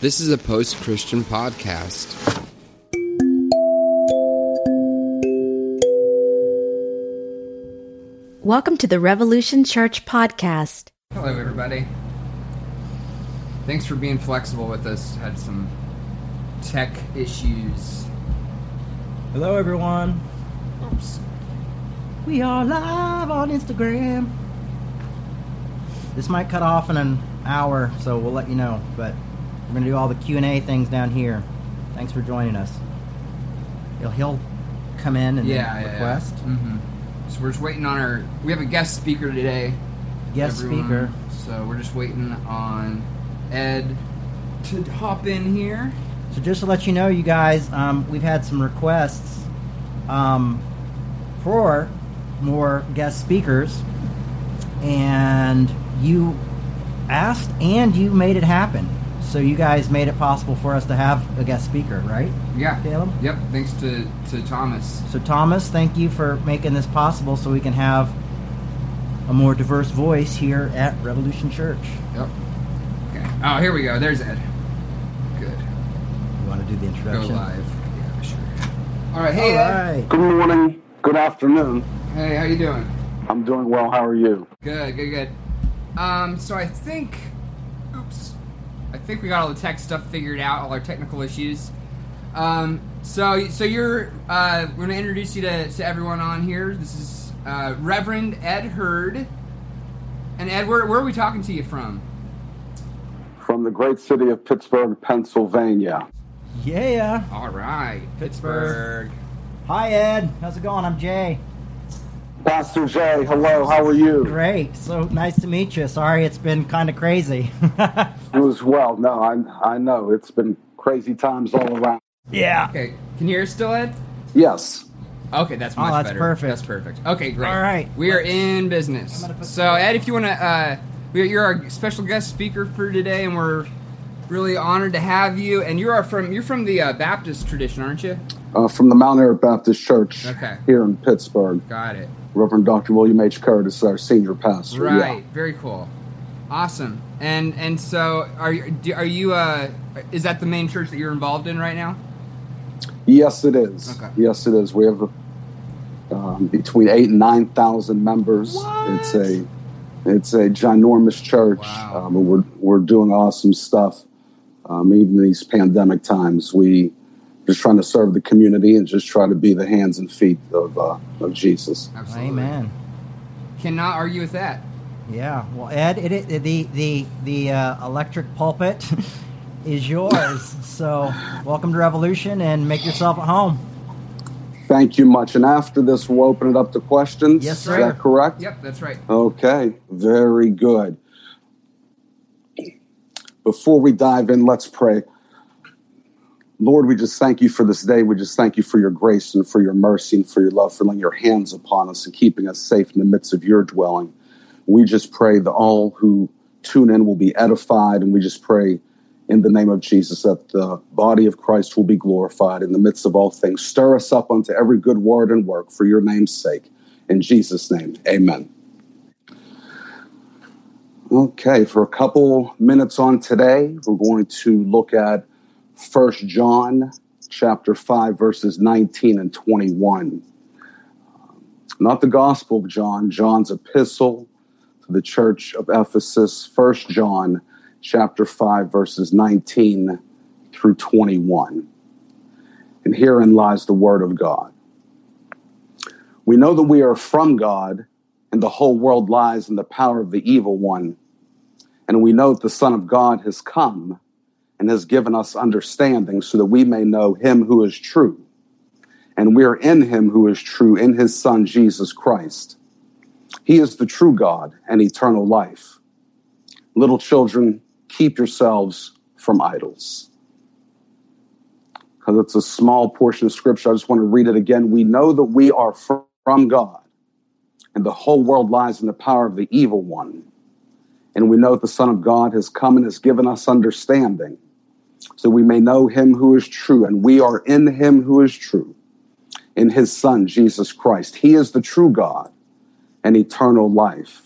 This is a post Christian podcast. Welcome to the Revolution Church podcast. Hello, everybody. Thanks for being flexible with us. Had some tech issues. Hello, everyone. Oops. We are live on Instagram. This might cut off in an hour, so we'll let you know. But we're gonna do all the Q and A things down here. Thanks for joining us. He'll, he'll come in and Yeah, then yeah, request Yeah. hmm So we're just waiting on our. We have a guest speaker today. guest everyone. speaker. So we're just waiting on Ed to hop in here. So just to let you know, you guys, um, we've had some requests um, for more guest speakers, and you asked and you made it happen. So you guys made it possible for us to have a guest speaker, right? Yeah. Caleb? Yep. Thanks to to Thomas. So Thomas, thank you for making this possible, so we can have a more diverse voice here at Revolution Church. Yep. Okay. Oh, here we go. There's Ed. Good. You want to do the introduction? Go introduction? live. Yeah, sure. All right. Hey, All Ed. right. Good morning. Good afternoon. Hey, how you doing? I'm doing well. How are you? Good, good, good. Um, so I think, oops, I think we got all the tech stuff figured out, all our technical issues. Um, so, so you're, uh, we're gonna introduce you to, to everyone on here. This is uh, Reverend Ed Hurd. And Ed, where, where are we talking to you from? From the great city of Pittsburgh, Pennsylvania. Yeah. All right, Pittsburgh. Hi Ed, how's it going? I'm Jay. Pastor Jay, hello. How are you? Great. So nice to meet you. Sorry, it's been kind of crazy. it was well. No, I I know it's been crazy times all around. yeah. Okay, can you hear us still, Ed? Yes. Okay, that's Oh, much that's better. perfect. That's perfect. Okay, great. All right, we are in business. I'm gonna put So, Ed, if you want to, uh, you're our special guest speaker for today, and we're really honored to have you. And you are from you're from the uh, Baptist tradition, aren't you? Uh, from the Mount Ararat Baptist Church Okay. here in Pittsburgh. Got it. Reverend Dr. William H. Curtis, our senior pastor. Right. Very cool. Awesome. And and so are you are you uh is that the main church that you're involved in right now? Yes, it is. Okay. Yes, it is. We have um, between eight and nine thousand members. What? It's a it's a ginormous church. Wow. Um, and we're we're doing awesome stuff. Um, even in these pandemic times, we just trying to serve the community and just try to be the hands and feet of uh, of Jesus. Absolutely. Amen. Cannot argue with that. Yeah. Well, Ed, it, it, the the the uh, electric pulpit is yours. so welcome to Revolution and make yourself at home. Thank you much. And after this, we'll open it up to questions. Yes, Is sir. that correct? Yep, that's right. Okay, very good. Before we dive in, let's pray. Lord, we just thank you for this day. We just thank you for your grace and for your mercy and for your love, for laying your hands upon us and keeping us safe in the midst of your dwelling. We just pray that all who tune in will be edified, and we just pray in the name of Jesus that the body of Christ will be glorified in the midst of all things. Stir us up unto every good word and work for your name's sake. In Jesus' name, amen. Okay, for a couple minutes on today, we're going to look at First John chapter 5 verses 19 and 21. Um, not the Gospel of John, John's epistle to the church of Ephesus, First John chapter 5 verses 19 through 21. And herein lies the word of God. We know that we are from God, and the whole world lies in the power of the evil one. And we know that the Son of God has come and has given us understanding so that we may know him who is true. And we are in him who is true, in his Son, Jesus Christ. He is the true God and eternal life. Little children, keep yourselves from idols. Because it's a small portion of scripture, I just want to read it again. We know that we are from God, and the whole world lies in the power of the evil one. And we know that the Son of God has come and has given us understanding, so we may know him who is true, and we are in him who is true, in his Son, Jesus Christ. He is the true God and eternal life.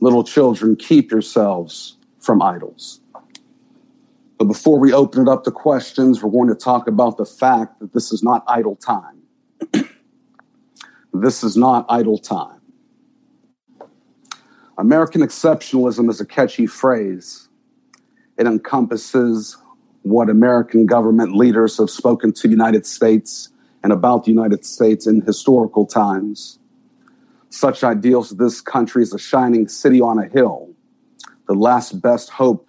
Little children, keep yourselves from idols. But before we open it up to questions, we're going to talk about the fact that this is not idle time. this is not idle time. American exceptionalism is a catchy phrase. It encompasses what American government leaders have spoken to the United States and about the United States in historical times. Such ideals this country as a shining city on a hill, the last best hope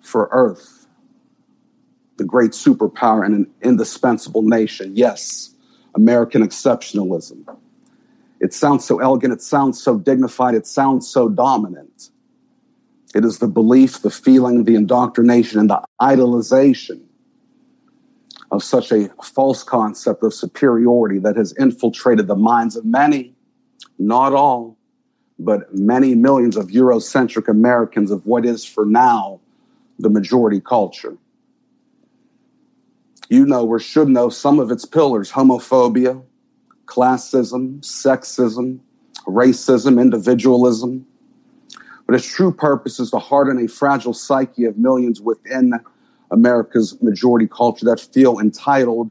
for Earth, the great superpower and an indispensable nation. Yes, American exceptionalism. It sounds so elegant, it sounds so dignified, it sounds so dominant. It is the belief, the feeling, the indoctrination, and the idolization of such a false concept of superiority that has infiltrated the minds of many, not all, but many millions of Eurocentric Americans of what is for now the majority culture. You know or should know some of its pillars homophobia, classism, sexism, racism, individualism. But its true purpose is to harden a fragile psyche of millions within America's majority culture that feel entitled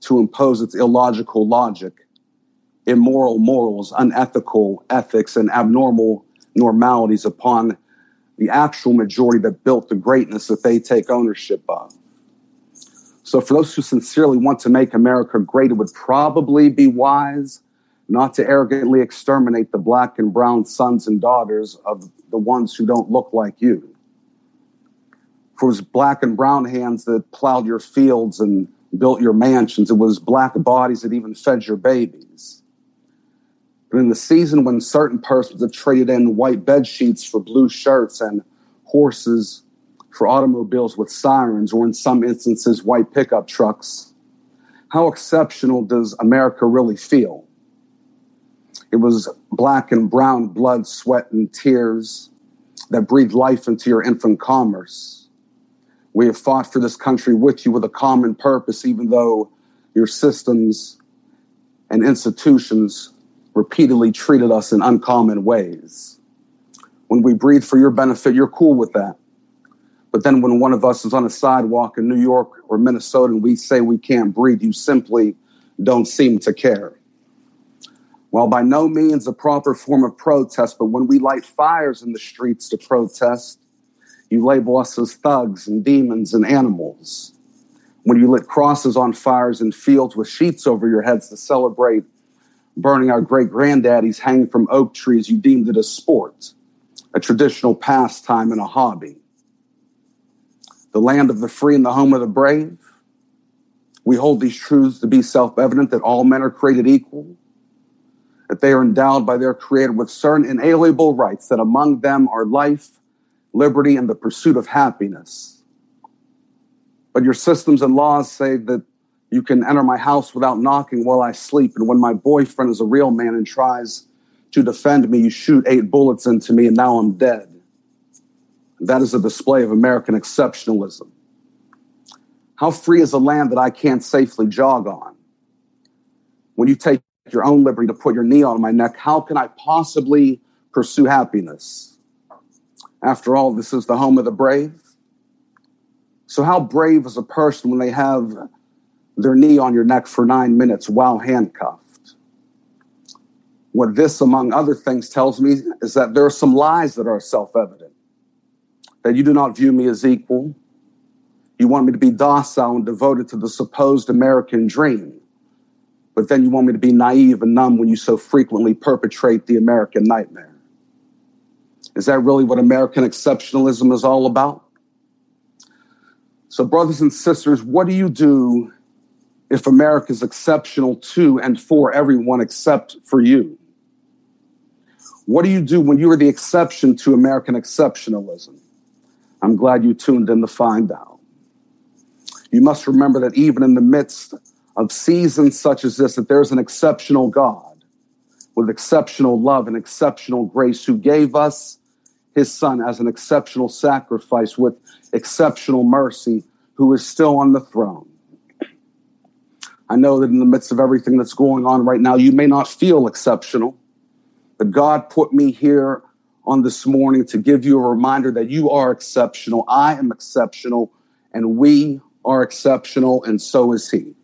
to impose its illogical logic, immoral morals, unethical ethics, and abnormal normalities upon the actual majority that built the greatness that they take ownership of. So, for those who sincerely want to make America great, it would probably be wise not to arrogantly exterminate the black and brown sons and daughters of the ones who don't look like you. For it was black and brown hands that plowed your fields and built your mansions. It was black bodies that even fed your babies. But in the season when certain persons have traded in white bed sheets for blue shirts and horses for automobiles with sirens, or in some instances, white pickup trucks, how exceptional does America really feel? It was black and brown blood, sweat, and tears that breathed life into your infant commerce. We have fought for this country with you with a common purpose, even though your systems and institutions repeatedly treated us in uncommon ways. When we breathe for your benefit, you're cool with that. But then when one of us is on a sidewalk in New York or Minnesota and we say we can't breathe, you simply don't seem to care. While by no means a proper form of protest, but when we light fires in the streets to protest, you label us as thugs and demons and animals. When you lit crosses on fires in fields with sheets over your heads to celebrate burning our great granddaddies hanging from oak trees, you deemed it a sport, a traditional pastime, and a hobby the land of the free and the home of the brave. We hold these truths to be self evident that all men are created equal, that they are endowed by their Creator with certain inalienable rights, that among them are life, liberty, and the pursuit of happiness. But your systems and laws say that you can enter my house without knocking while I sleep, and when my boyfriend is a real man and tries to defend me, you shoot eight bullets into me, and now I'm dead. That is a display of American exceptionalism. How free is a land that I can't safely jog on? When you take your own liberty to put your knee on my neck, how can I possibly pursue happiness? After all, this is the home of the brave. So, how brave is a person when they have their knee on your neck for nine minutes while handcuffed? What this, among other things, tells me is that there are some lies that are self evident that you do not view me as equal. You want me to be docile and devoted to the supposed American dream. But then you want me to be naive and numb when you so frequently perpetrate the American nightmare. Is that really what American exceptionalism is all about? So, brothers and sisters, what do you do if America is exceptional to and for everyone except for you? What do you do when you are the exception to American exceptionalism? I'm glad you tuned in to find out. You must remember that even in the midst of seasons such as this, that there's an exceptional God with exceptional love and exceptional grace who gave us his son as an exceptional sacrifice with exceptional mercy, who is still on the throne. I know that in the midst of everything that's going on right now, you may not feel exceptional, but God put me here on this morning to give you a reminder that you are exceptional. I am exceptional. and we are exceptional, and so is he.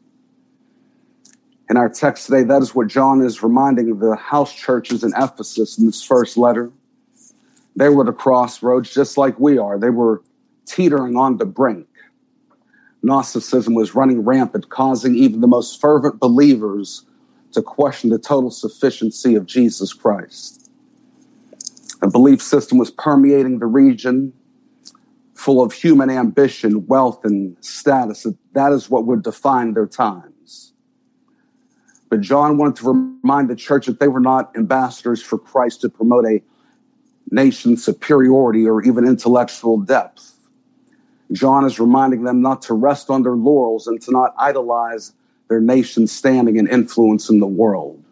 In our text today, that is what John is reminding of the house churches in Ephesus in this first letter. They were at a crossroads just like we are. They were teetering on the brink. Gnosticism was running rampant, causing even the most fervent believers to question the total sufficiency of Jesus Christ. A belief system was permeating the region, full of human ambition, wealth, and status. That is what would define their times. But John wanted to remind the church that they were not ambassadors for Christ to promote a nation's superiority or even intellectual depth. John is reminding them not to rest on their laurels and to not idolize their nation's standing and influence in the world.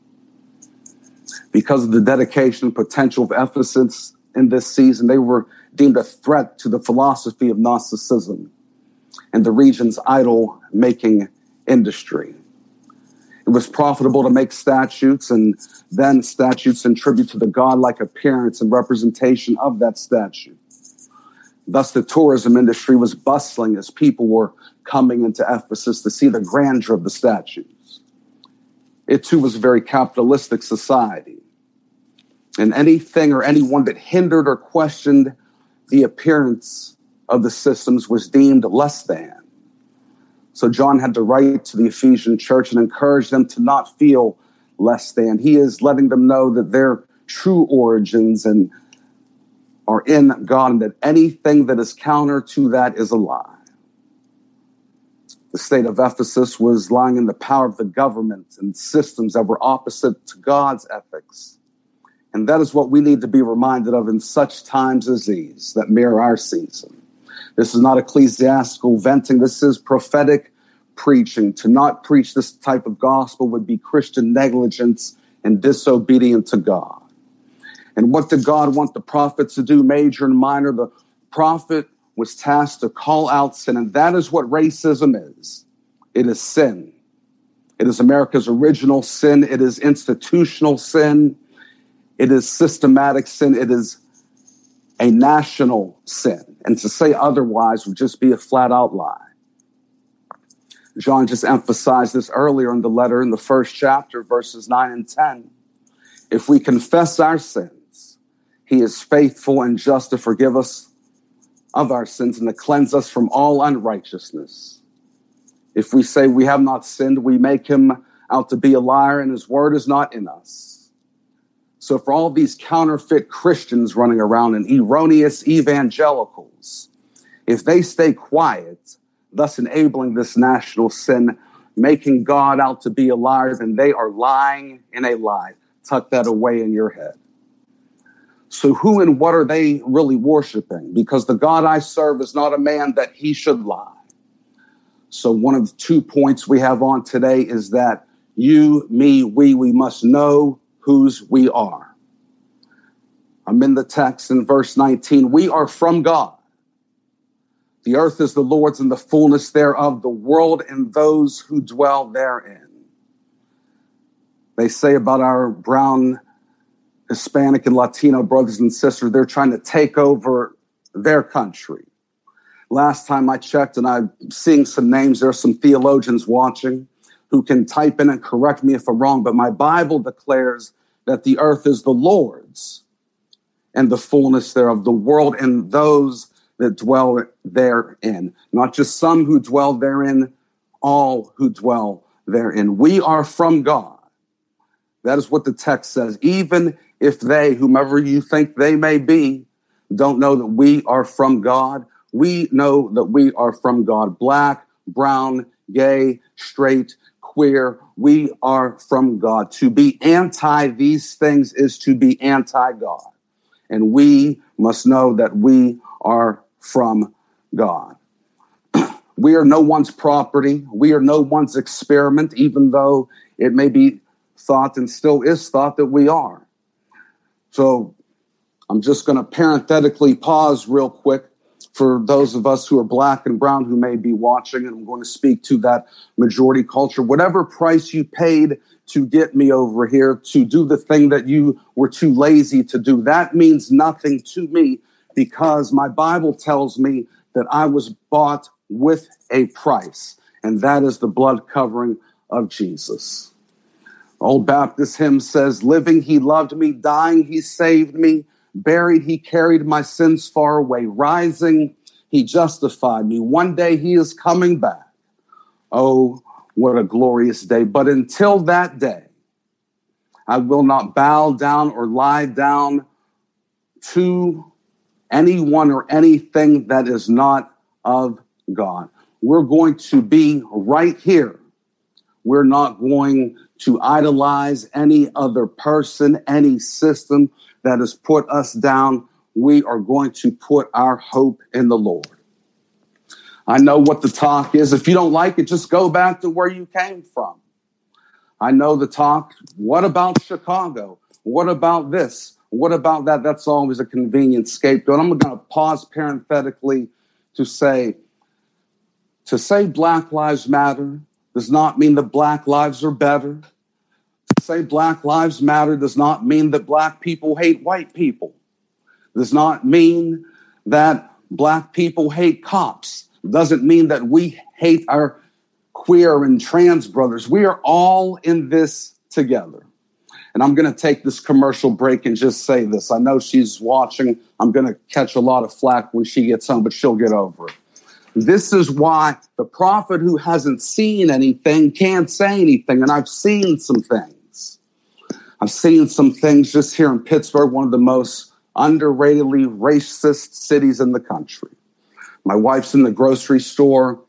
Because of the dedication and potential of Ephesus in this season, they were deemed a threat to the philosophy of Gnosticism and the region's idol making industry. It was profitable to make statutes and then statutes in tribute to the godlike appearance and representation of that statue. Thus, the tourism industry was bustling as people were coming into Ephesus to see the grandeur of the statues. It too was a very capitalistic society. And anything or anyone that hindered or questioned the appearance of the systems was deemed less than. So John had to write to the Ephesian church and encourage them to not feel less than. He is letting them know that their true origins and are in God and that anything that is counter to that is a lie. The state of Ephesus was lying in the power of the government and systems that were opposite to God's ethics. And that is what we need to be reminded of in such times as these that mirror our season. This is not ecclesiastical venting, this is prophetic preaching. To not preach this type of gospel would be Christian negligence and disobedient to God. And what did God want the prophets to do, major and minor? The prophet was tasked to call out sin, and that is what racism is it is sin. It is America's original sin, it is institutional sin, it is systematic sin, it is a national sin. And to say otherwise would just be a flat out lie. John just emphasized this earlier in the letter in the first chapter, verses 9 and 10. If we confess our sins, he is faithful and just to forgive us of our sins and to cleanse us from all unrighteousness. If we say we have not sinned, we make him out to be a liar and his word is not in us. So, for all these counterfeit Christians running around and erroneous evangelicals, if they stay quiet, thus enabling this national sin, making God out to be a liar, then they are lying in a lie. Tuck that away in your head. So, who and what are they really worshiping? Because the God I serve is not a man that he should lie. So, one of the two points we have on today is that you, me, we, we must know whose we are. I'm in the text in verse 19. We are from God. The earth is the Lord's and the fullness thereof, the world and those who dwell therein. They say about our brown, Hispanic, and Latino brothers and sisters, they're trying to take over their country. Last time I checked, and I'm seeing some names, there are some theologians watching who can type in and correct me if I'm wrong, but my Bible declares that the earth is the Lord's and the fullness thereof, the world and those that dwell therein. Not just some who dwell therein, all who dwell therein. We are from God. That is what the text says. Even if they, whomever you think they may be, don't know that we are from God, we know that we are from God. Black, brown, gay, straight, queer, we are from God. To be anti these things is to be anti God. And we must know that we are from God. we are no one's property. We are no one's experiment, even though it may be thought and still is thought that we are. So I'm just going to parenthetically pause real quick for those of us who are black and brown who may be watching, and I'm going to speak to that majority culture. Whatever price you paid to get me over here to do the thing that you were too lazy to do, that means nothing to me because my Bible tells me that I was bought with a price, and that is the blood covering of Jesus. Old Baptist hymn says, Living, he loved me, dying, he saved me, buried, he carried my sins far away, rising, he justified me. One day he is coming back. Oh, what a glorious day. But until that day, I will not bow down or lie down to anyone or anything that is not of God. We're going to be right here. We're not going to idolize any other person, any system that has put us down. We are going to put our hope in the Lord. I know what the talk is. If you don't like it, just go back to where you came from. I know the talk. What about Chicago? What about this? What about that? That's always a convenient scapegoat. I'm going to pause parenthetically to say, to say Black Lives Matter does not mean that Black lives are better. Say Black Lives Matter does not mean that Black people hate white people. Does not mean that Black people hate cops. Doesn't mean that we hate our queer and trans brothers. We are all in this together. And I'm going to take this commercial break and just say this. I know she's watching. I'm going to catch a lot of flack when she gets home, but she'll get over it. This is why the prophet who hasn't seen anything can't say anything. And I've seen some things. I've seeing some things just here in Pittsburgh, one of the most underratedly racist cities in the country. My wife's in the grocery store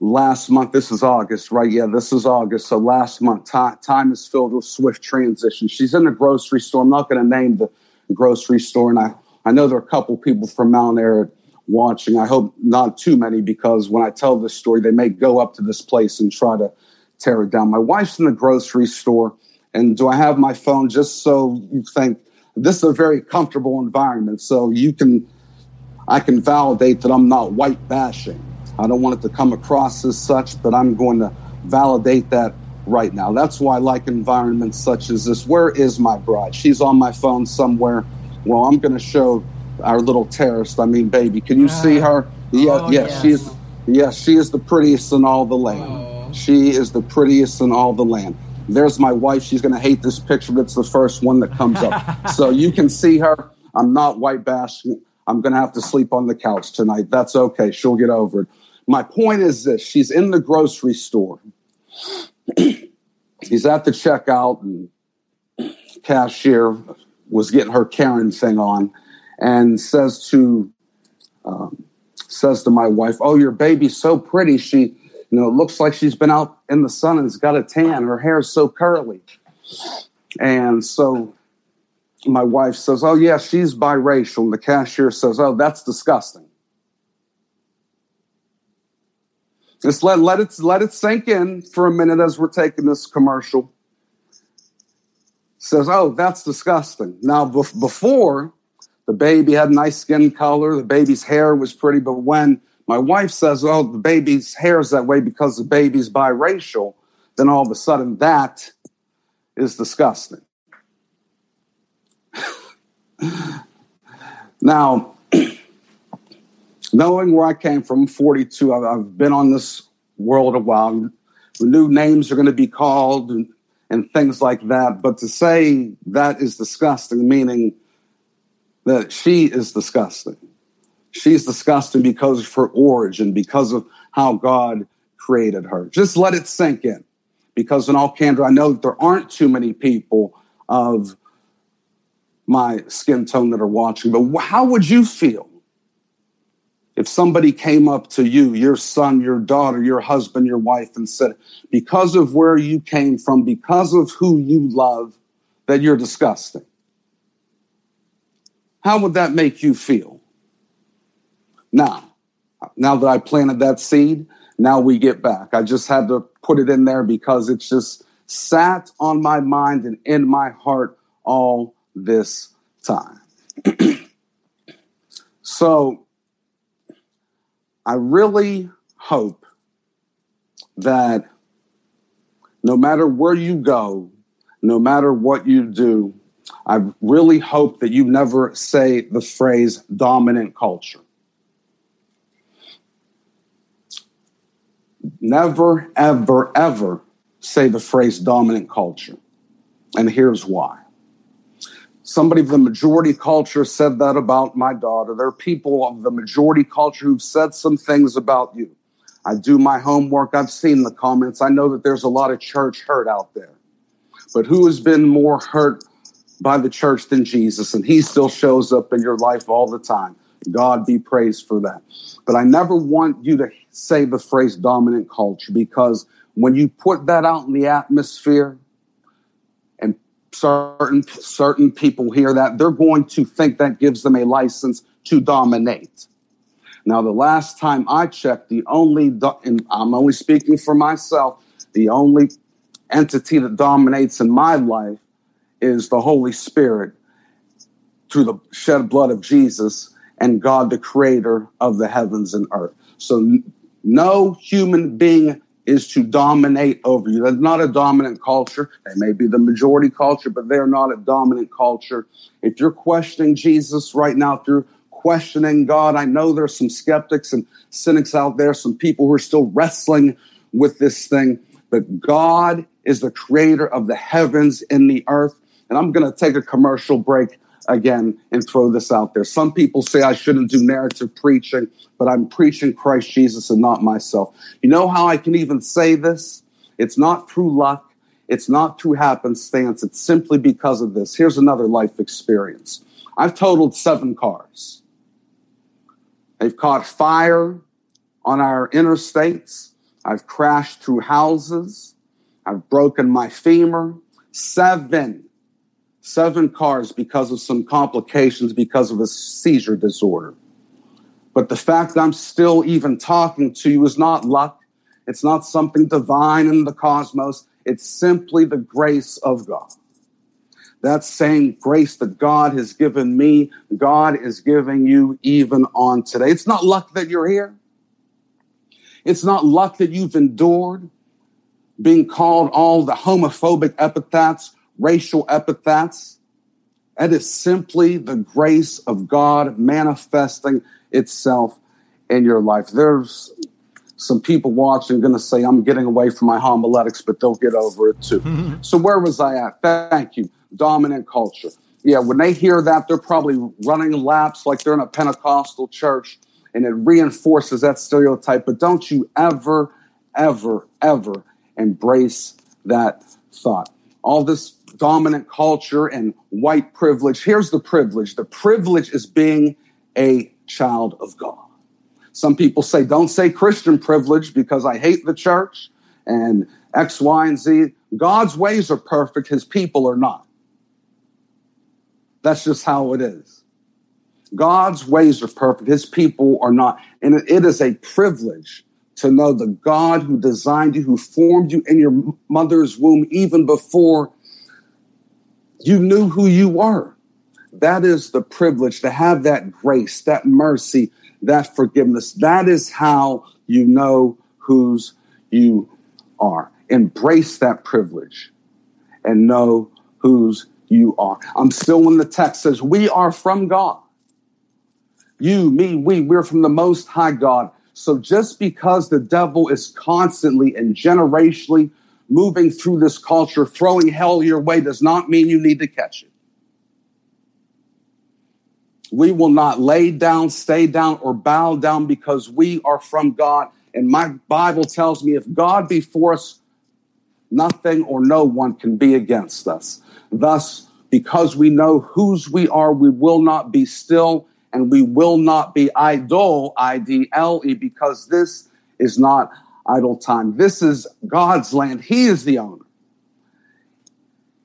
last month. This is August, right? Yeah, this is August. So last month, time, time is filled with swift transition. She's in the grocery store. I'm not going to name the grocery store. And I, I know there are a couple people from Mount Ararat watching. I hope not too many because when I tell this story, they may go up to this place and try to tear it down. My wife's in the grocery store. And do I have my phone just so you think this is a very comfortable environment? So you can I can validate that I'm not white bashing. I don't want it to come across as such, but I'm going to validate that right now. That's why I like environments such as this. Where is my bride? She's on my phone somewhere. Well, I'm going to show our little terrorist. I mean, baby, can you see her? Yeah, oh, yeah, yes. she is. Yes, she is the prettiest in all the land. Oh. She is the prettiest in all the land. There's my wife. She's going to hate this picture, but it's the first one that comes up. so you can see her. I'm not white bashing. I'm going to have to sleep on the couch tonight. That's okay. She'll get over it. My point is this she's in the grocery store. He's at the checkout, and cashier was getting her Karen thing on and says to um, says to my wife, "Oh, your baby's so pretty. She, you know, looks like she's been out in the sun and has got a tan. Her hair's so curly." And so my wife says, Oh, yeah, she's biracial. And the cashier says, Oh, that's disgusting. Just let, let, it, let it sink in for a minute as we're taking this commercial. Says, Oh, that's disgusting. Now, before, the baby had nice skin color, the baby's hair was pretty, but when my wife says, Oh, the baby's hair is that way because the baby's biracial, then all of a sudden that is disgusting. now, knowing where I came from, 42, I've, been on this world a while. New names are going to be called and, and things like that. But to say that is disgusting, meaning that she is disgusting. She's disgusting because of her origin, because of how God created her. Just let it sink in. Because in all candor, I know that there aren't too many people of my skin tone that are watching, but how would you feel if somebody came up to you, your son, your daughter, your husband, your wife, and said, because of where you came from, because of who you love, that you're disgusting? How would that make you feel? Now, now that I planted that seed, now we get back. I just had to put it in there because it's just sat on my mind and in my heart all this time. so I really hope that no matter where you go, no matter what you do, I really hope that you never say the phrase dominant culture. Never, ever, ever say the phrase dominant culture. And here's why. Somebody of the majority culture said that about my daughter. There are people of the majority culture who've said some things about you. I do my homework. I've seen the comments. I know that there's a lot of church hurt out there. But who has been more hurt by the church than Jesus? And he still shows up in your life all the time. God be praised for that. But I never want you to say the phrase dominant culture because when you put that out in the atmosphere and certain certain people hear that, they're going to think that gives them a license to dominate. Now, the last time I checked, the only, and I'm only speaking for myself, the only entity that dominates in my life is the Holy Spirit through the shed blood of Jesus and God, the creator of the heavens and earth. So no human being is to dominate over you. That's not a dominant culture. They may be the majority culture, but they're not a dominant culture. If you're questioning Jesus right now, if you're questioning God, I know there's some skeptics and cynics out there, some people who are still wrestling with this thing, but God is the creator of the heavens and the earth. And I'm going to take a commercial break again and throw this out there. Some people say I shouldn't do narrative preaching, but I'm preaching Christ Jesus and not myself. You know how I can even say this? It's not through luck. It's not through happenstance. It's simply because of this. Here's another life experience. I've totaled seven cars. They've caught fire on our interstates. I've crashed through houses. I've broken my femur. Seven seven cars because of some complications because of a seizure disorder. But the fact that I'm still even talking to you is not luck. It's not something divine in the cosmos. It's simply the grace of God. That same grace that God has given me, God is giving you even on today. It's not luck that you're here. It's not luck that you've endured being called all the homophobic epithets racial epithets. And It is simply the grace of God manifesting itself in your life. There's some people watching going to say, I'm getting away from my homiletics, but they'll get over it too. so, where was I at? Thank you. Dominant culture. Yeah, when they hear that, they're probably running laps like they're in a Pentecostal church, and it reinforces that stereotype. But don't you ever, ever, ever embrace that thought. All this dominant culture and white privilege. Here's the privilege the privilege is being a child of God. Some people say, don't say Christian privilege because I hate the church and X, Y, and Z. God's ways are perfect, his people are not. That's just how it is. God's ways are perfect, his people are not. And it is a privilege to know the God who designed you, who formed you in your mother's womb, even before you knew who you were. That is the privilege to have that grace, that mercy, that forgiveness. That is how you know whose you are. Embrace that privilege and know whose you are. I'm still in the text says, We are from God. You, me, we, we're from the Most High God. So just because the devil is constantly and generationally moving through this culture, throwing hell your way does not mean you need to catch it. We will not lay down, stay down, or bow down because we are from God. And my Bible tells me if God be for us, nothing or no one can be against us. Thus, because we know whose we are, we will not be still and we will not be idle, I D L E, because this is not idle time. This is God's land. He is the owner.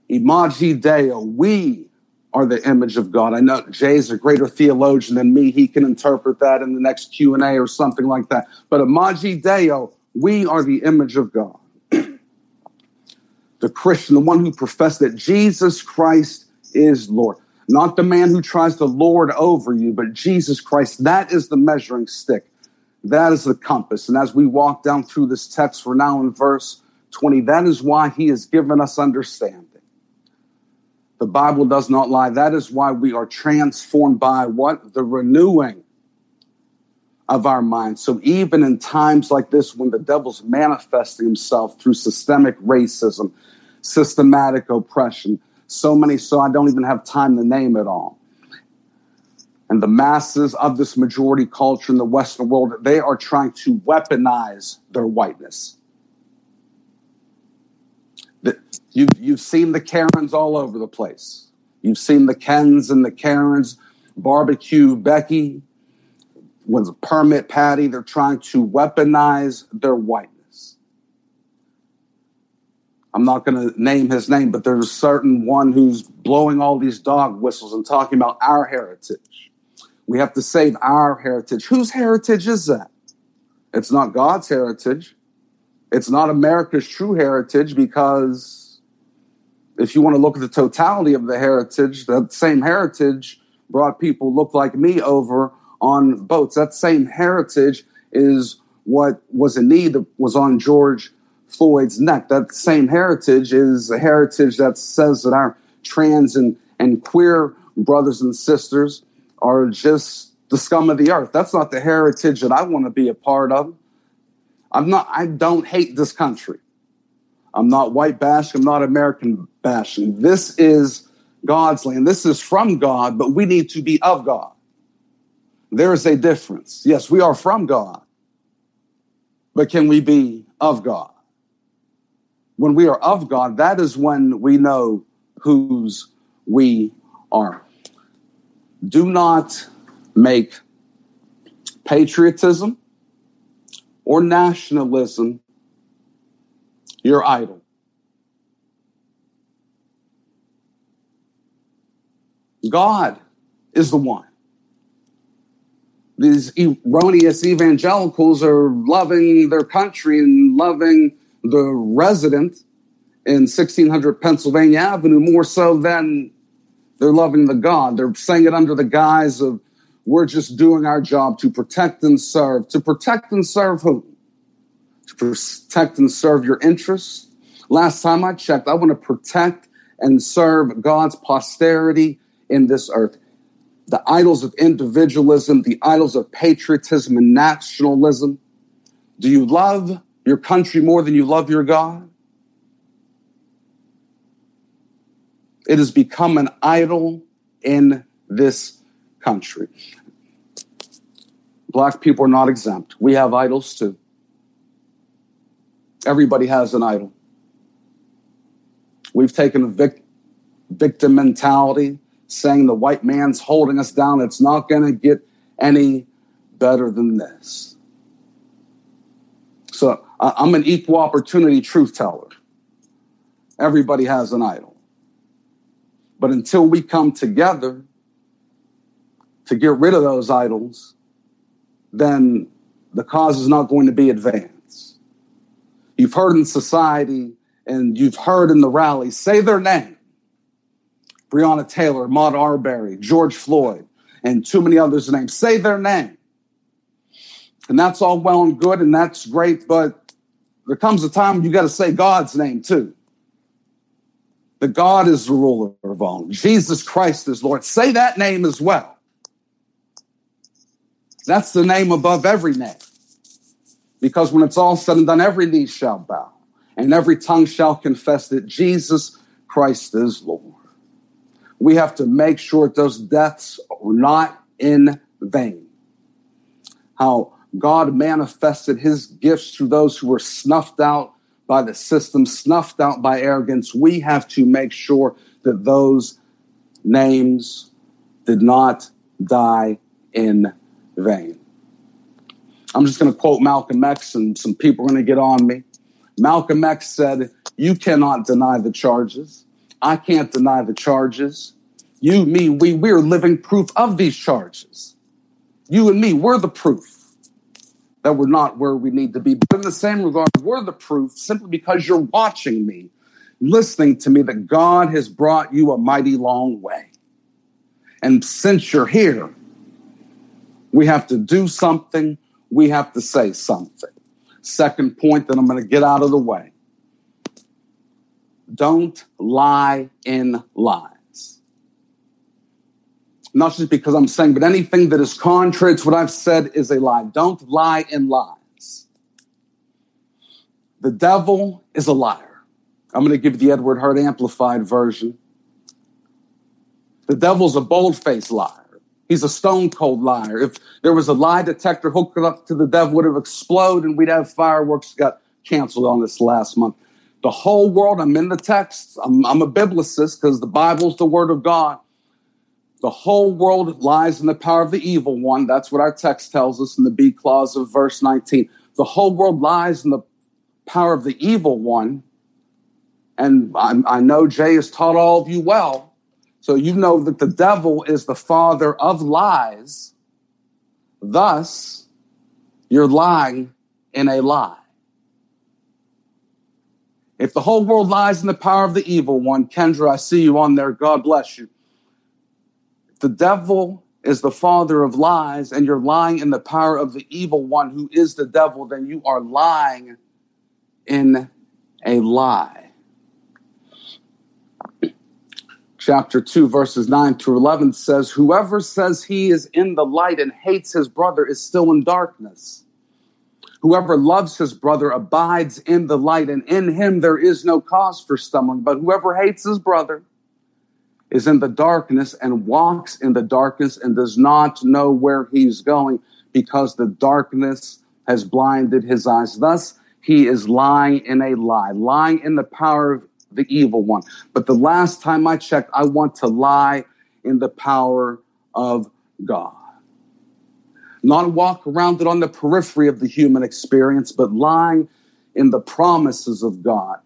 Imago Deo, we are the image of God. I know Jay's a greater theologian than me. He can interpret that in the next Q&A or something like that. But Imago Deo, we are the image of God. the Christian, the one who professes that Jesus Christ is Lord. Not the man who tries to lord over you, but Jesus Christ. That is the measuring stick. That is the compass. And as we walk down through this text, we're now in verse 20. That is why he has given us understanding. The Bible does not lie. That is why we are transformed by what? The renewing of our minds. So even in times like this, when the devil's manifesting himself through systemic racism, systematic oppression, so many, so I don't even have time to name it all. And the masses of this majority culture in the Western world, they are trying to weaponize their whiteness. You've, seen the Karens all over the place. You've seen the Kens and the Karens barbecue Becky, was a permit Patty. They're trying to weaponize their whiteness. I'm not going to name his name, but there's a certain one who's blowing all these dog whistles and talking about our heritage. We have to save our heritage. Whose heritage is that? It's not God's heritage. It's not America's true heritage because if you want to look at the totality of the heritage, that same heritage brought people look like me over on boats. That same heritage is what was in need that was on George Floyd's neck. That same heritage is a heritage that says that our trans and, and queer brothers and sisters are just the scum of the earth. That's not the heritage that I want to be a part of. I'm not, I don't hate this country. I'm not white bashing. I'm not American bashing. This is God's land. This is from God, but we need to be of God. There is a difference. Yes, we are from God, but can we be of God? When we are of God, that is when we know whose we are. Do not make patriotism or nationalism your idol. God is the one these erroneous evangelicals are loving their country and loving the resident in 1600 Pennsylvania Avenue more so than they're loving the God. They're saying it under the guise of we're just doing our job to protect and serve. To protect and serve who? To protect and serve your interests. Last time I checked, I want to protect and serve God's posterity in this earth the idols of individualism, the idols of patriotism and nationalism? Do you love your country more than you love your God? It has become an idol in this country. Black people are not exempt. We have idols too. Everybody has an idol. We've taken a vic- victim mentality saying the white man's holding us down. It's not going to get any better than this. So I'm an equal opportunity truth teller. Everybody has an idol. But until we come together to get rid of those idols, then the cause is not going to be advanced. You've heard in society and you've heard in the rally, say their name. Breonna Taylor, Ahmaud Arbery, George Floyd, and too many others' names. Say their name. And that's all well and good, and that's great, but there comes a time you got to say God's name too. The God is the ruler of all. Jesus Christ is Lord. Say that name as well. That's the name above every name. Because when it's all said and done, every knee shall bow and every tongue shall confess that Jesus Christ is Lord we have to make sure those deaths are not in vain. How God manifested his gifts to those who were snuffed out by the system, snuffed out by arrogance. We have to make sure that those names did not die in vain. I'm just going to quote Malcolm X, and some people are going to get on me. Malcolm X said, You cannot deny the charges. I can't deny the charges. You, me, we, we're living proof of these charges. You and me, we're the proof that we're not where we need to be. But in the same regard, we're the proof simply because you're watching me, listening to me, that God has brought you a mighty long way. And since you're here, we have to do something, we have to say something. Second point that I'm going to get out of the way don't lie in lies. Not just because I'm saying, but anything that is contrary to what I've said is a lie. Don't lie in lies. The devil is a liar. I'm going to give the Edward Hurt Amplified version. The devil's a bold faced liar. He's a stone cold liar. If there was a lie detector hooked up to the devil, would have exploded and we'd have fireworks got canceled on this last month. The whole world, I'm in the text. I'm, I'm a biblicist because the Bible's the word of God. The whole world lies in the power of the evil one. That's what our text tells us in the B clause of verse 19. The whole world lies in the power of the evil one. And I, I know Jay has taught all of you well. So you know that the devil is the father of lies. Thus, you're lying in a lie. If the whole world lies in the power of the evil one, Kendra, I see you on there. God bless you. The devil is the father of lies and you're lying in the power of the evil one who is the devil, then you are lying in a lie. Chapter 2, verses 9 through 11 says, Whoever says he is in the light and hates his brother is still in darkness. Whoever loves his brother abides in the light, and in him there is no cause for stumbling. But whoever hates his brother is in the darkness and walks in the darkness and does not know where he's going because the darkness has blinded his eyes. Thus, he is lying in a lie, lying in the power of the evil one. But the last time I checked, I want to lie in the power of God not walk around it on the periphery of the human experience, but lying in the promises of God,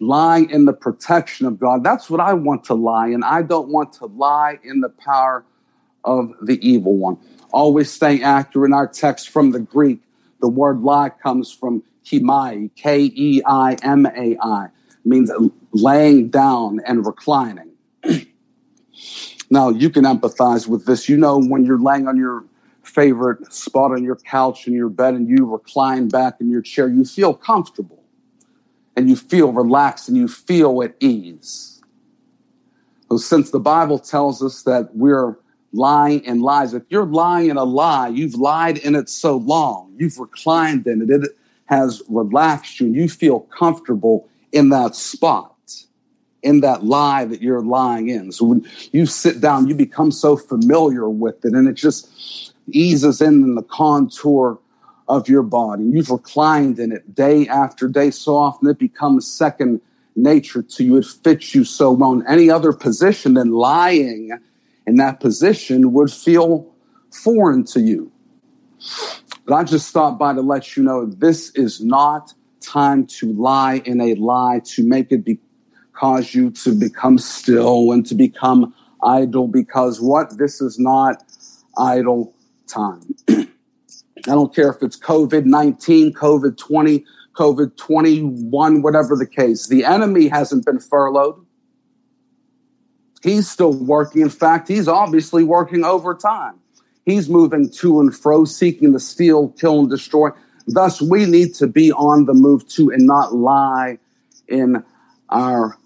lying in the protection of God. That's what I want to lie in. I don't want to lie in the power of the evil one. Always staying accurate in our text from the Greek. The word lie comes from keimai, K E I M A I, means laying down and reclining. now, you can empathize with this. You know, when you're laying on your favorite spot on your couch in your bed and you recline back in your chair, you feel comfortable and you feel relaxed and you feel at ease. So, since the Bible tells us that we're lying in lies, if you're lying in a lie, you've lied in it so long, you've reclined in it, it has relaxed you, and you feel comfortable in that spot in that lie that you're lying in. So when you sit down, you become so familiar with it, and it just eases in, the contour of your body. You've reclined in it day after day so often it becomes second nature to you. It fits you so well. In any other position than lying in that position would feel foreign to you. But I just stopped by to let you know this is not time to lie in a lie to make it be, cause you to become still and to become idle because what this is not idle time. I don't care if it's COVID 19, COVID 20, COVID 21, whatever the case. The enemy hasn't been furloughed. He's still working. In fact, he's obviously working overtime. He's moving to and fro, seeking to steal, kill, and destroy. Thus, we need to be on the move too and not lie in our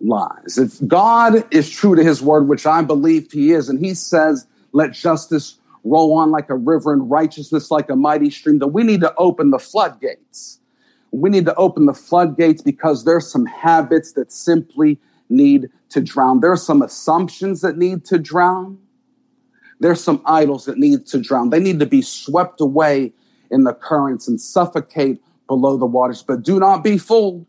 lies. If God is true to his word, which I believe he is, and he says, let justice roll on like a river and righteousness like a mighty stream, that we need to open the floodgates. We need to open the floodgates because there's some habits that simply need to drown. There are some assumptions that need to drown. There's some idols that need to drown. They need to be swept away in the currents and suffocate below the waters. But do not be fooled.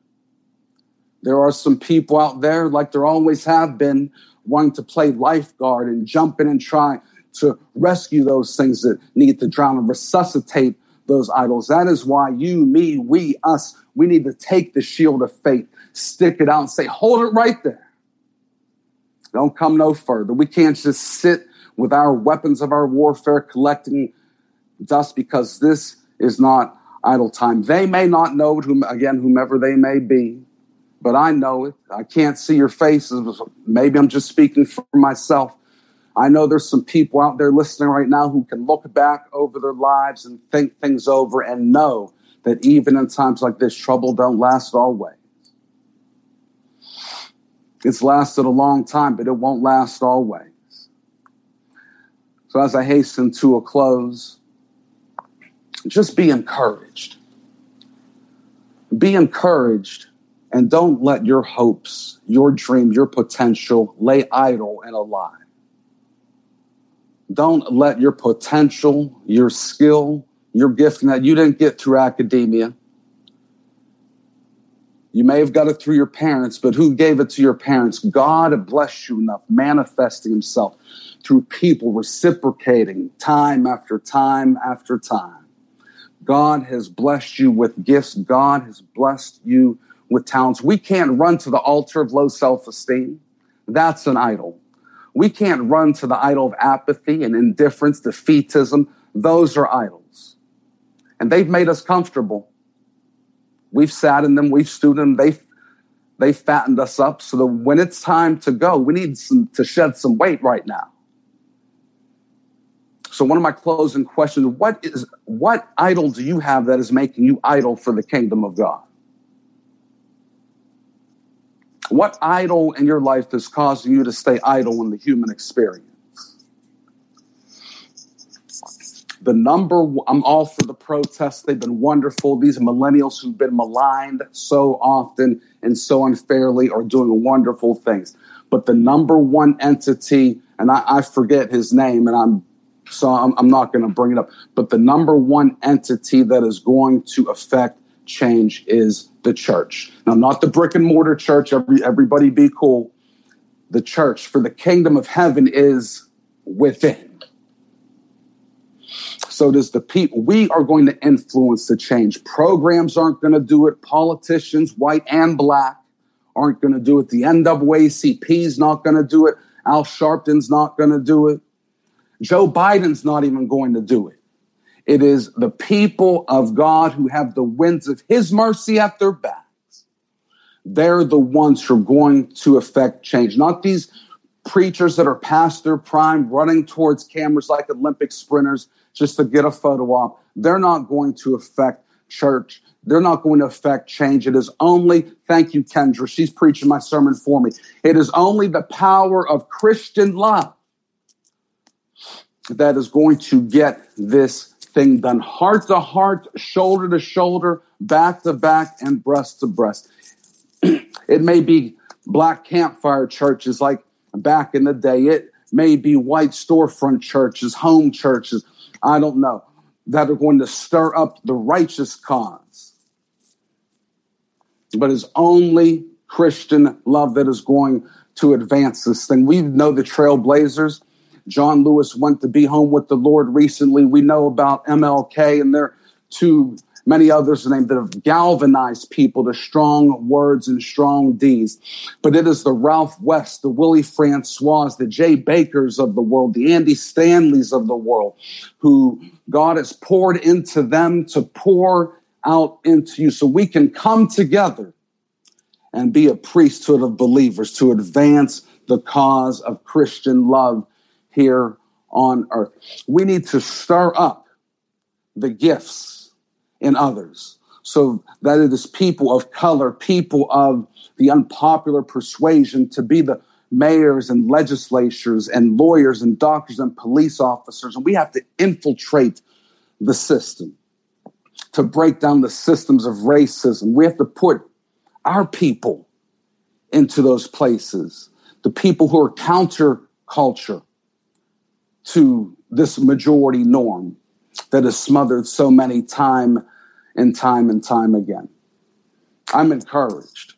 There are some people out there, like there always have been, wanting to play lifeguard and jump in and try to rescue those things that need to drown and resuscitate those idols. That is why you, me, we, us, we need to take the shield of faith, stick it out, and say, hold it right there. Don't come no further. We can't just sit with our weapons of our warfare collecting dust because this is not idle time. They may not know it, whom, again, whomever they may be, but I know it. I can't see your faces. Maybe I'm just speaking for myself. I know there's some people out there listening right now who can look back over their lives and think things over and know that even in times like this, trouble don't last always. It's lasted a long time, but it won't last always. So, as I hasten to a close, just be encouraged. Be encouraged and don't let your hopes, your dream, your potential lay idle in a lie. Don't let your potential, your skill, your gift that you didn't get through academia. You may have got it through your parents, but who gave it to your parents? God blessed you enough, manifesting Himself through people reciprocating time after time after time. God has blessed you with gifts. God has blessed you with talents. We can't run to the altar of low self esteem. That's an idol. We can't run to the idol of apathy and indifference, defeatism. Those are idols. And they've made us comfortable. We've sat in them, we've stewed in them, they, they fattened us up so that when it's time to go, we need some, to shed some weight right now. So one of my closing questions, what is what idol do you have that is making you idle for the kingdom of God? What idol in your life is causing you to stay idle in the human experience? The number, I'm all for the protests. They've been wonderful. These millennials who've been maligned so often and so unfairly are doing wonderful things. But the number one entity, and I, I forget his name, and I'm so I'm, I'm not going to bring it up. But the number one entity that is going to affect change is the church. Now, not the brick and mortar church, every, everybody be cool. The church for the kingdom of heaven is within. So does the people. We are going to influence the change. Programs aren't going to do it. Politicians, white and black, aren't going to do it. The NAACP is not going to do it. Al Sharpton's not going to do it. Joe Biden's not even going to do it. It is the people of God who have the winds of his mercy at their backs. They're the ones who are going to affect change, not these preachers that are past their prime running towards cameras like Olympic sprinters just to get a photo op. They're not going to affect church. They're not going to affect change. It is only, thank you, Kendra. She's preaching my sermon for me. It is only the power of Christian love that is going to get this thing done heart to heart, shoulder to shoulder, back to back, and breast to breast. it may be black campfire churches like back in the day. It may be white storefront churches, home churches, I don't know, that are going to stir up the righteous cause. But it's only Christian love that is going to advance this thing. We know the trailblazers John Lewis went to be home with the Lord recently. We know about MLK and there are too many others named that have galvanized people to strong words and strong deeds. But it is the Ralph West, the Willie Francois, the Jay Bakkers of the world, the Andy Stanleys of the world, who God has poured into them to pour out into you so we can come together and be a priesthood of believers to advance the cause of Christian love here on earth. We need to stir up the gifts in others so that it is people of color, people of the unpopular persuasion to be the mayors and legislatures and lawyers and doctors and police officers. And we have to infiltrate the system to break down the systems of racism. We have to put our people into those places, the people who are counterculture, to this majority norm that is smothered so many time and time and time again. I'm encouraged.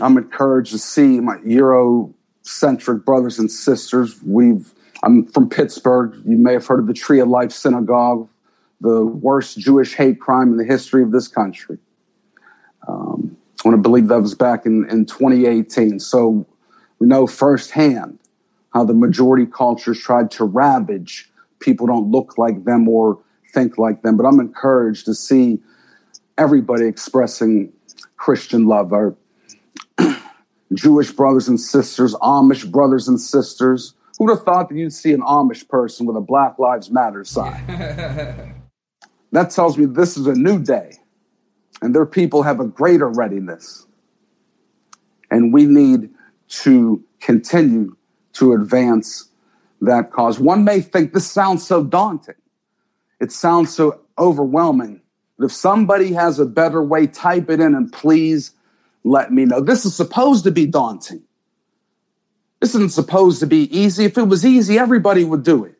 I'm encouraged to see my Eurocentric brothers and sisters. We've I'm from Pittsburgh. You may have heard of the Tree of Life Synagogue, the worst Jewish hate crime in the history of this country. Um, I want to believe that was back in, in 2018. So we know firsthand how the majority cultures tried to ravage people don't look like them or think like them. But I'm encouraged to see everybody expressing Christian love. Our Jewish brothers and sisters, Amish brothers and sisters. Who'd have thought that you'd see an Amish person with a Black Lives Matter sign? that tells me this is a new day, and their people have a greater readiness. And we need to continue to advance that cause. One may think this sounds so daunting. It sounds so overwhelming. But if somebody has a better way, type it in and please let me know. This is supposed to be daunting. This isn't supposed to be easy. If it was easy, everybody would do it.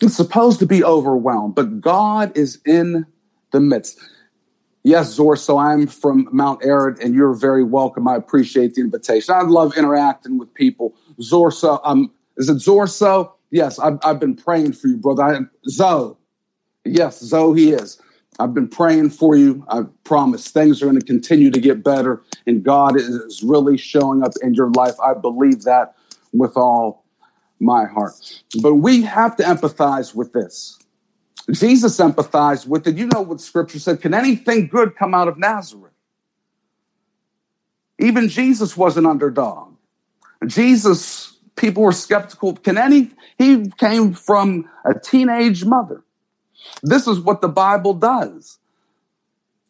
It's supposed to be overwhelmed, but God is in the midst. Yes, Zor, so I'm from Mount Ararat, and you're very welcome. I appreciate the invitation. I love interacting with people. Zorso, um, is it Zorso? Yes, I've, I've been praying for you, brother. I, Zoe, yes, Zoe, he is. I've been praying for you. I promise things are going to continue to get better, and God is really showing up in your life. I believe that with all my heart. But we have to empathize with this. Jesus empathized with it. You know what scripture said Can anything good come out of Nazareth? Even Jesus was an underdog. Jesus, people were skeptical. Can any, he came from a teenage mother. This is what the Bible does.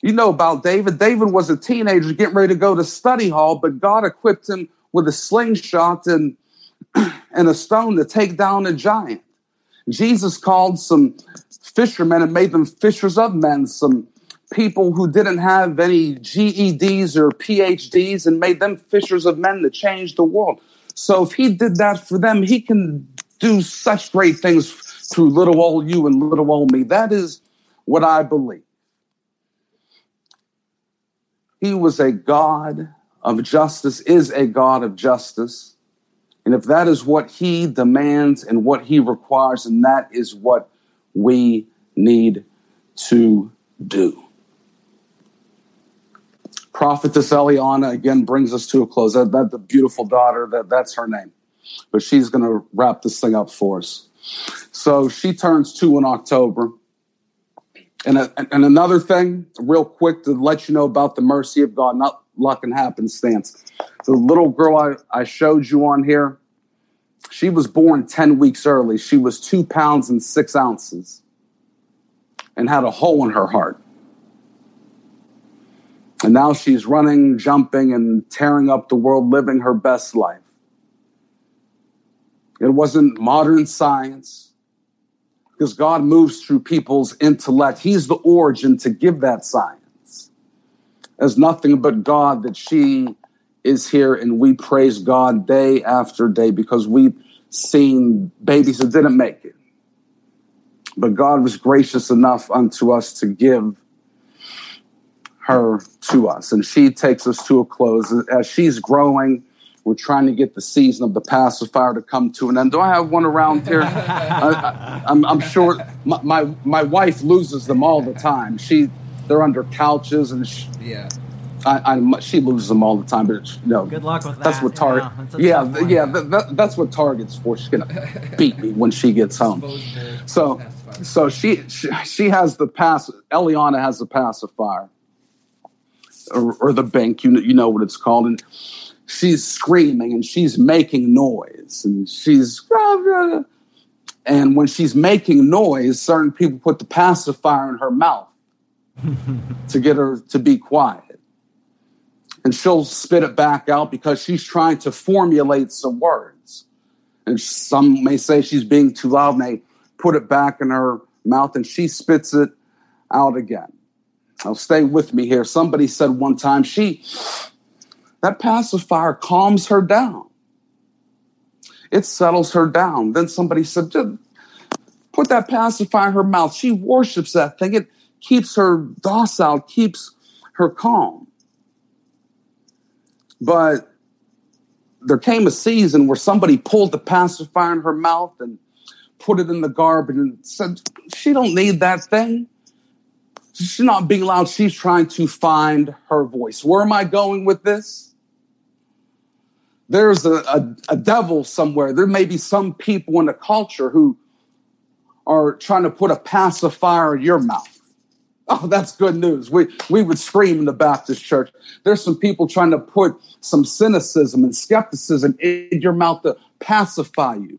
You know about David. David was a teenager getting ready to go to study hall, but God equipped him with a slingshot and, and a stone to take down a giant. Jesus called some fishermen and made them fishers of men, some people who didn't have any GEDs or PhDs and made them fishers of men to change the world. So if he did that for them, he can do such great things through little old you and little old me. That is what I believe. He was a God of justice, is a God of justice. And if that is what he demands and what he requires, and that is what we need to do. Prophetess Eliana again brings us to a close. That, that the beautiful daughter, that, that's her name. But she's going to wrap this thing up for us. So she turns two in October. And, a, and another thing, real quick, to let you know about the mercy of God, not luck and happenstance. The little girl I, I showed you on here, she was born 10 weeks early. She was two pounds and six ounces and had a hole in her heart. And now she's running, jumping, and tearing up the world, living her best life. It wasn't modern science because God moves through people's intellect. He's the origin to give that science. There's nothing but God that she is here, and we praise God day after day because we've seen babies that didn't make it. But God was gracious enough unto us to give her to us. And she takes us to a close. As she's growing, we're trying to get the season of the pacifier to come to an end. Do I have one around here? I, am sure my, my, my wife loses them all the time. She they're under couches and she, Yeah. I, I, she loses them all the time. But you know, Good luck with that. That's that, what Target. you know, it's a yeah, th- yeah. That, that, that's what Target's for. She's gonna beat me when she gets home. So, so she, she she has the pass. Eliana has the pacifier, or, or the bank. You know, you know what it's called, and she's screaming and she's making noise, and she's and when she's making noise, certain people put the pacifier in her mouth to get her to be quiet. And she'll spit it back out because she's trying to formulate some words. And some may say she's being too loud, and they put it back in her mouth, and she spits it out again. Now, stay with me here. Somebody said one time, she, that pacifier calms her down. It settles her down. Then somebody said, put that pacifier in her mouth. She worships that thing. It keeps her docile, keeps her calm. But there came a season where somebody pulled the pacifier in her mouth and put it in the garbage and said, She don't need that thing. She's not being loud. She's trying to find her voice. Where am I going with this? There's a, a, a devil somewhere. There may be some people in the culture who are trying to put a pacifier in your mouth. Oh, that's good news. We we would scream in the Baptist church. There's some people trying to put some cynicism and skepticism in your mouth to pacify you,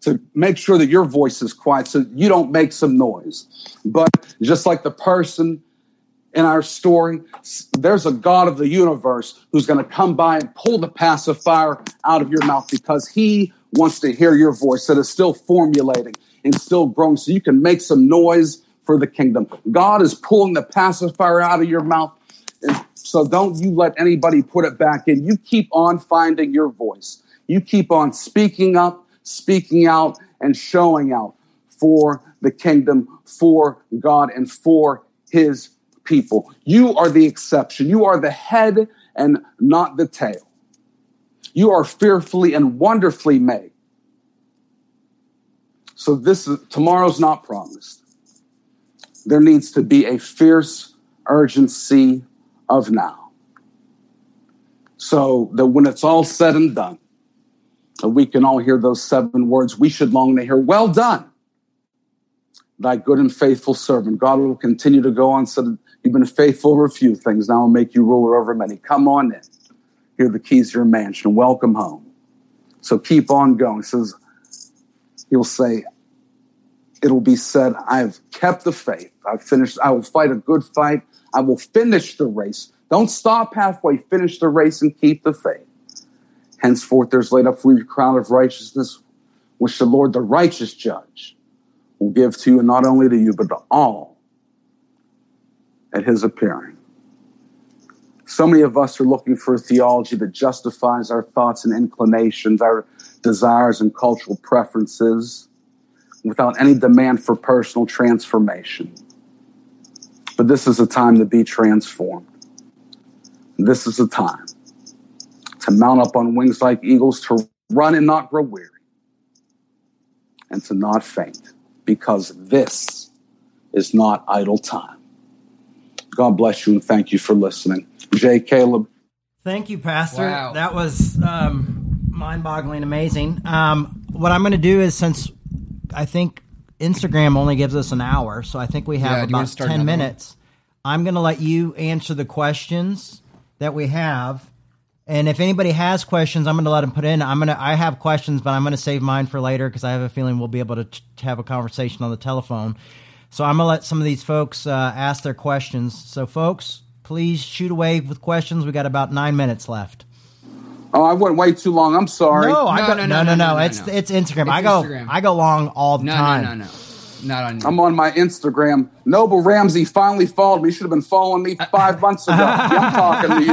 to make sure that your voice is quiet so you don't make some noise. But just like the person in our story, there's a God of the universe who's going to come by and pull the pacifier out of your mouth because he wants to hear your voice, that is still formulating and still growing so you can make some noise for the kingdom. God is pulling the pacifier out of your mouth. And so don't you let anybody put it back in. You keep on finding your voice. You keep on speaking up, speaking out, and showing out for the kingdom, for God, and for his people. You are the exception. You are the head and not the tail. You are fearfully and wonderfully made. So this is tomorrow's not promised. There needs to be a fierce urgency of now. So that when it's all said and done, we can all hear those seven words we should long to hear, well done, thy good and faithful servant. God will continue to go on, said, You've been faithful over a few things, now I'll make you ruler over many. Come on in. Here are the keys to your mansion. Welcome home. So keep on going. He says, He'll say, It'll be said, I have kept the faith. I've finished, I will fight a good fight. I will finish the race. Don't stop halfway. Finish the race and keep the faith. Henceforth, there's laid up for you a crown of righteousness, which the Lord, the righteous judge, will give to you, and not only to you, but to all at his appearing. So many of us are looking for a theology that justifies our thoughts and inclinations, our desires and cultural preferences, without any demand for personal transformation. But this is a time to be transformed. This is a time to mount up on wings like eagles, to run and not grow weary, and to not faint, because this is not idle time. God bless you and thank you for listening. Jay Caleb. Thank you, Pastor. Wow. That was um, mind boggling amazing. Um, what I'm going to do is since I think Instagram only gives us an hour, so I think we have Yeah, do you wanna about 10 another one? minutes. I'm going to let you answer the questions that we have. And if anybody has questions, I'm going to let them put in. I'm going to. I have questions, but I'm going to save mine for later because I have a feeling we'll be able to, t- to have a conversation on the telephone. So I'm going to let some of these folks uh, ask their questions. So, folks, please shoot away with questions. We got about nine minutes left. Oh, I went way too long. I'm sorry. No, I No, go, no, no, no, no, no, no, It's no. it's Instagram. It's I go Instagram. I go long all the No, time. no, no, no. Not on you. I'm on my Instagram. Noble Ramsey finally followed me. You should have been following me five months ago. I'm talking to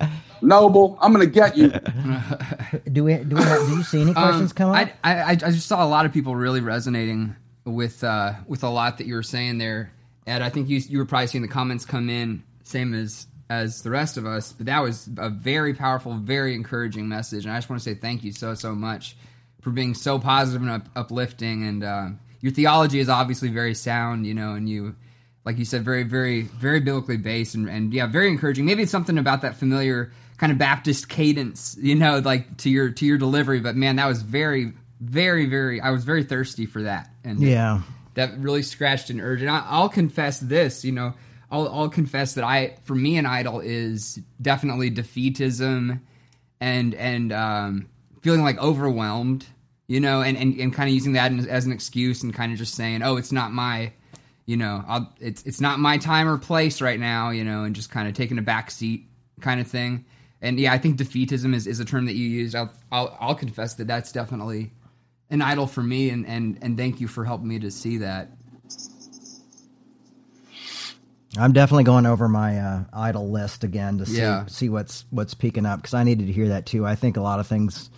you. Noble, I'm going to get you. Do we do we have, do you see any questions come up? Um, I, I I just saw a lot of people really resonating with uh, with a lot that you were saying there, Ed. I think you you were probably seeing the comments come in same as as the rest of us, but that was a very powerful, very encouraging message, and I just want to say thank you so so much for being so positive and up, uplifting. And uh, your theology is obviously very sound, you know, and you. Like you said, very, very, very biblically based, and, and yeah, very encouraging. Maybe it's something about that familiar kind of Baptist cadence, you know, like to your to your delivery. But man, that was very, very, very. I was very thirsty for that, and yeah. that really scratched an urge. And I, I'll confess this, you know, I'll, I'll confess that I, for me, an idol is definitely defeatism, and and um, feeling like overwhelmed, you know, and and, and kind of using that as, an excuse and kind of just saying, oh, it's not my, you know, I'll, it's it's not my time or place right now, you know, and just kind of taking a back seat kind of thing. And yeah, I think defeatism is, is a term that you used. I'll, I'll I'll confess that that's definitely an idol for me, and and and thank you for helping me to see that. I'm definitely going over my uh, idol list again to see Yeah. see what's what's peeking up because I needed to hear that too. I think a lot of things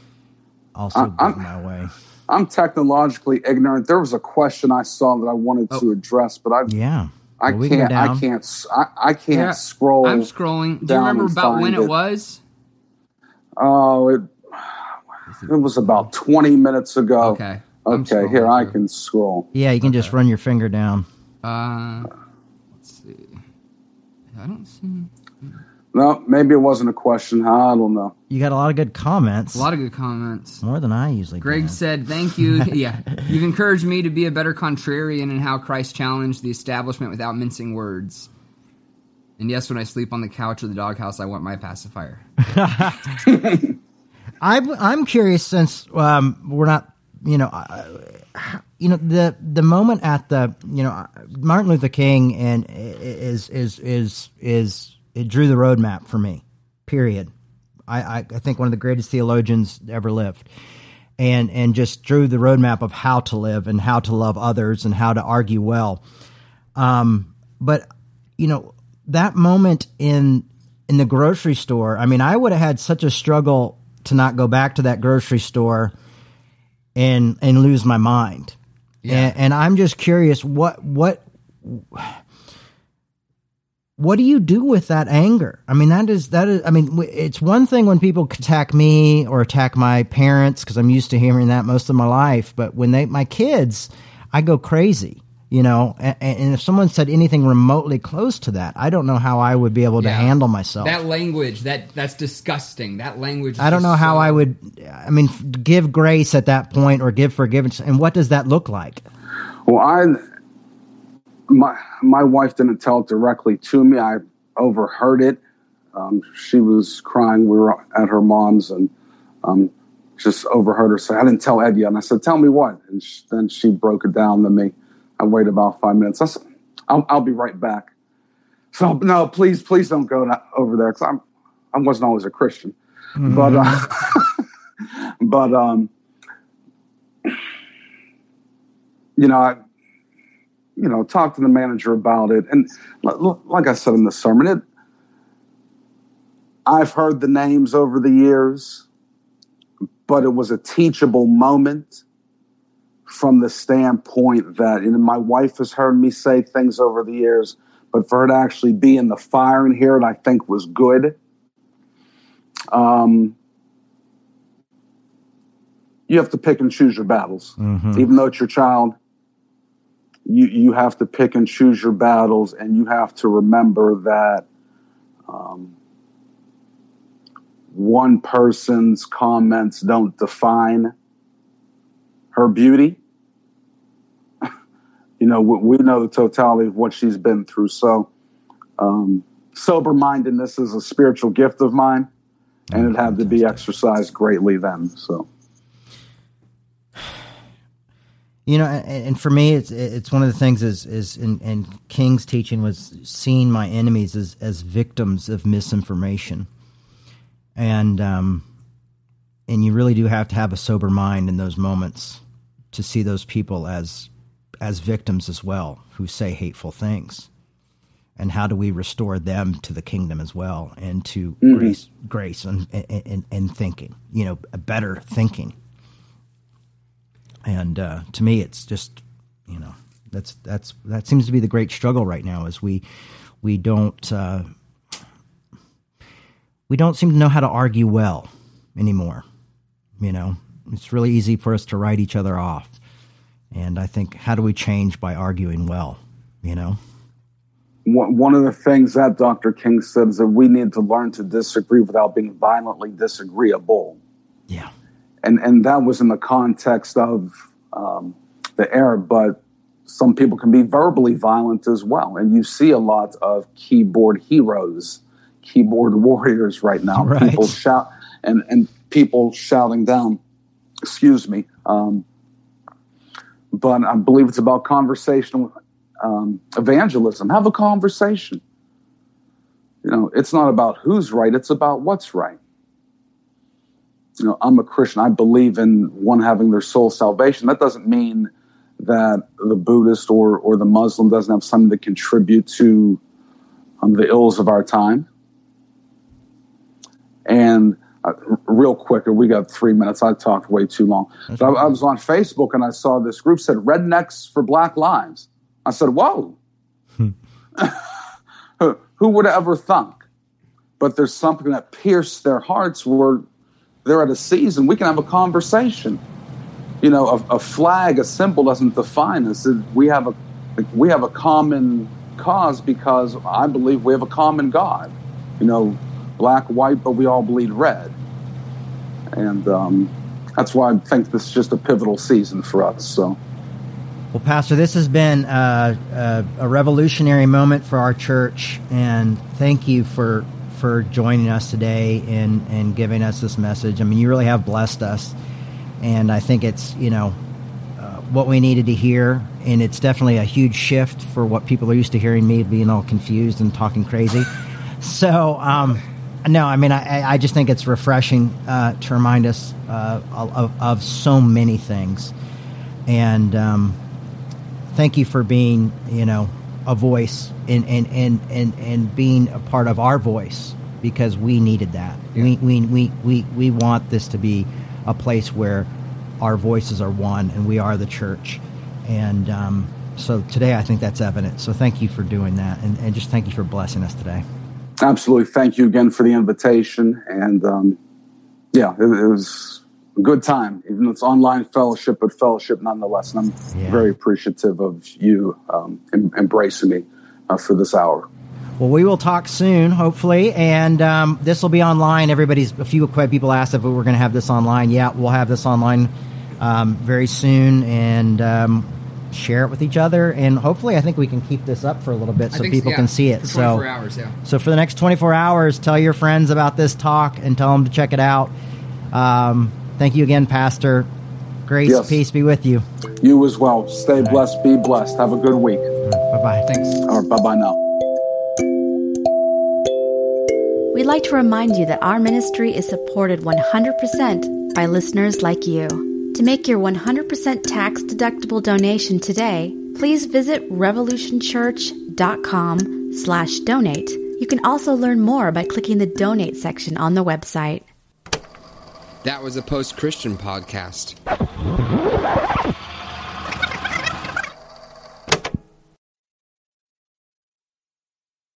also I- I'm- in my way. I'm technologically ignorant. There was a question I saw that I wanted to address, but I Yeah, I Well, we can go can't I can't I, can't Yeah, scroll. I'm scrolling. Do you remember about when it it. was? Oh, it it was about 20 minutes ago. Okay. Okay, here scrolling I can scroll. Yeah, you can just run your finger down. Uh, let's see. I don't see No, maybe it wasn't a question. I don't know. You got a lot of good comments. a lot of good comments. more than I usually. Greg do. said, "Thank you. yeah, you've encouraged me to be a better contrarian in how Christ challenged the establishment without mincing words." And yes, when I sleep on the couch or the doghouse, I want my pacifier. I'm I'm curious since um, we're not, you know, uh, you know the the moment at the you know Martin Luther King and is is is is it drew the roadmap for me. Period. I, I think one of the greatest theologians ever lived, and and just drew the roadmap of how to live and how to love others and how to argue well. Um, but you know that moment in in the grocery store. I mean, I would have had such a struggle to not go back to that grocery store and and lose my mind. And, and I'm just curious what what what do you do with that anger? I mean, that is that is. I mean, it's one thing when people attack me or attack my parents because I'm used to hearing that most of my life. But when they my kids, I go crazy. You know, and, and if someone said anything remotely close to that, I don't know how I would be able to Yeah. handle myself. That language, that that's disgusting. That language. is I don't know how so- I would. I mean, give grace at that point or give forgiveness, and what does that look like? Well, I my my wife didn't tell it directly to me. I overheard it. Um, she was crying. We were at her mom's and um, just overheard her say, "I didn't tell Ed yet." And I said, "Tell me what?" And sh then she broke it down to me. I waited about five minutes. I said, "I'll, I'll be right back." So no, please, please don't go over there because I'm I wasn't always a Christian, but uh, but um, you know, I, you know, talk to the manager about it. And like I said in the sermon, it, I've heard the names over the years, but it was a teachable moment from the standpoint that, and my wife has heard me say things over the years, but for her to actually be in the fire and hear it, I think was good. Um, you have to pick and choose your battles, even though it's your child you you have to pick and choose your battles, and you have to remember that um, one person's comments don't define her beauty. you know, we, we know the totality of what she's been through. So, um, sober mindedness is a spiritual gift of mine, and it had to be exercised greatly then. So. You know, and, and for me, it's it's one of the things is is in, in King's teaching was seeing my enemies as as victims of misinformation, and um, and you really do have to have a sober mind in those moments to see those people as as victims as well who say hateful things, and how do we restore them to the kingdom as well and to grace grace and, and and thinking, you know, a better thinking. And uh, to me it's just you know that's that's that seems to be the great struggle right now is we we don't uh, we don't seem to know how to argue well anymore you know it's really easy for us to write each other off and i think how do we change by arguing well you know one one of the things that Dr. King said is that we need to learn to disagree without being violently disagreeable. yeah And, and that was in the context of um, the era, but some people can be verbally violent as well. And you see a lot of keyboard heroes, keyboard warriors right now. Right. People shout and, and people shouting down, excuse me. Um, but I believe it's about conversational um, evangelism. Have a conversation. You know, it's not about who's right, it's about what's right. You know, I'm a Christian. I believe in one having their soul salvation. That doesn't mean that the Buddhist or, or the Muslim doesn't have something to contribute to um, the ills of our time. And uh, real quick, we got three minutes. I talked way too long. But I, I was on Facebook and I saw this group said Rednecks for Black Lives. I said, whoa. who, who would have ever thunk? But there's something that pierced their hearts where they're at a season. We can have a conversation. You know, a, a flag, a symbol doesn't define us. We have a we have a common cause because I believe we have a common God. You know, black, white, but we all bleed red. And um, that's why I think this is just a pivotal season for us. So. Well, Pastor, this has been uh, uh, a revolutionary moment for our church, and thank you for for joining us today and and giving us this message. I mean, you really have blessed us, and I think it's you know uh, what we needed to hear, and it's definitely a huge shift for what people are used to hearing me being all confused and talking crazy. So, um, No, I mean, I, I just think it's refreshing uh, to remind us uh, of, of so many things. And um, thank you for being, you know, a voice and, and, and, and, and being a part of our voice because we needed that. Yeah. We, we, we, we, we want this to be a place where our voices are one and we are the church. And um, so today I think that's evident. So thank you for doing that. And, and just thank you for blessing us today. Absolutely. Thank you again for the invitation. And um, yeah, it, it, was a good time. Even though it's online fellowship, but fellowship nonetheless. And I'm Yeah. very appreciative of you um, em- embracing me uh, for this hour. Well, we will talk soon, hopefully, and um, this will be online. Everybody's a few people asked if we were going to have this online. Yeah, we'll have this online um, very soon, and um, share it with each other. And hopefully, I think we can keep this up for a little bit so think- people yeah, can see it. For so, hours, yeah. so for the next 24 hours, tell your friends about this talk and tell them to check it out. Um, thank you again, Pastor. Grace, Yes. peace be with you. You as well. Stay blessed. Be blessed. Have a good week. Bye bye. Thanks. All right. Bye bye now. We'd like to remind you that our ministry is supported 100% by listeners like you. To make your 100% tax deductible donation today, please visit revolutionchurch.com slash donate. You can also learn more by clicking the donate section on the website. That was a post Christian podcast.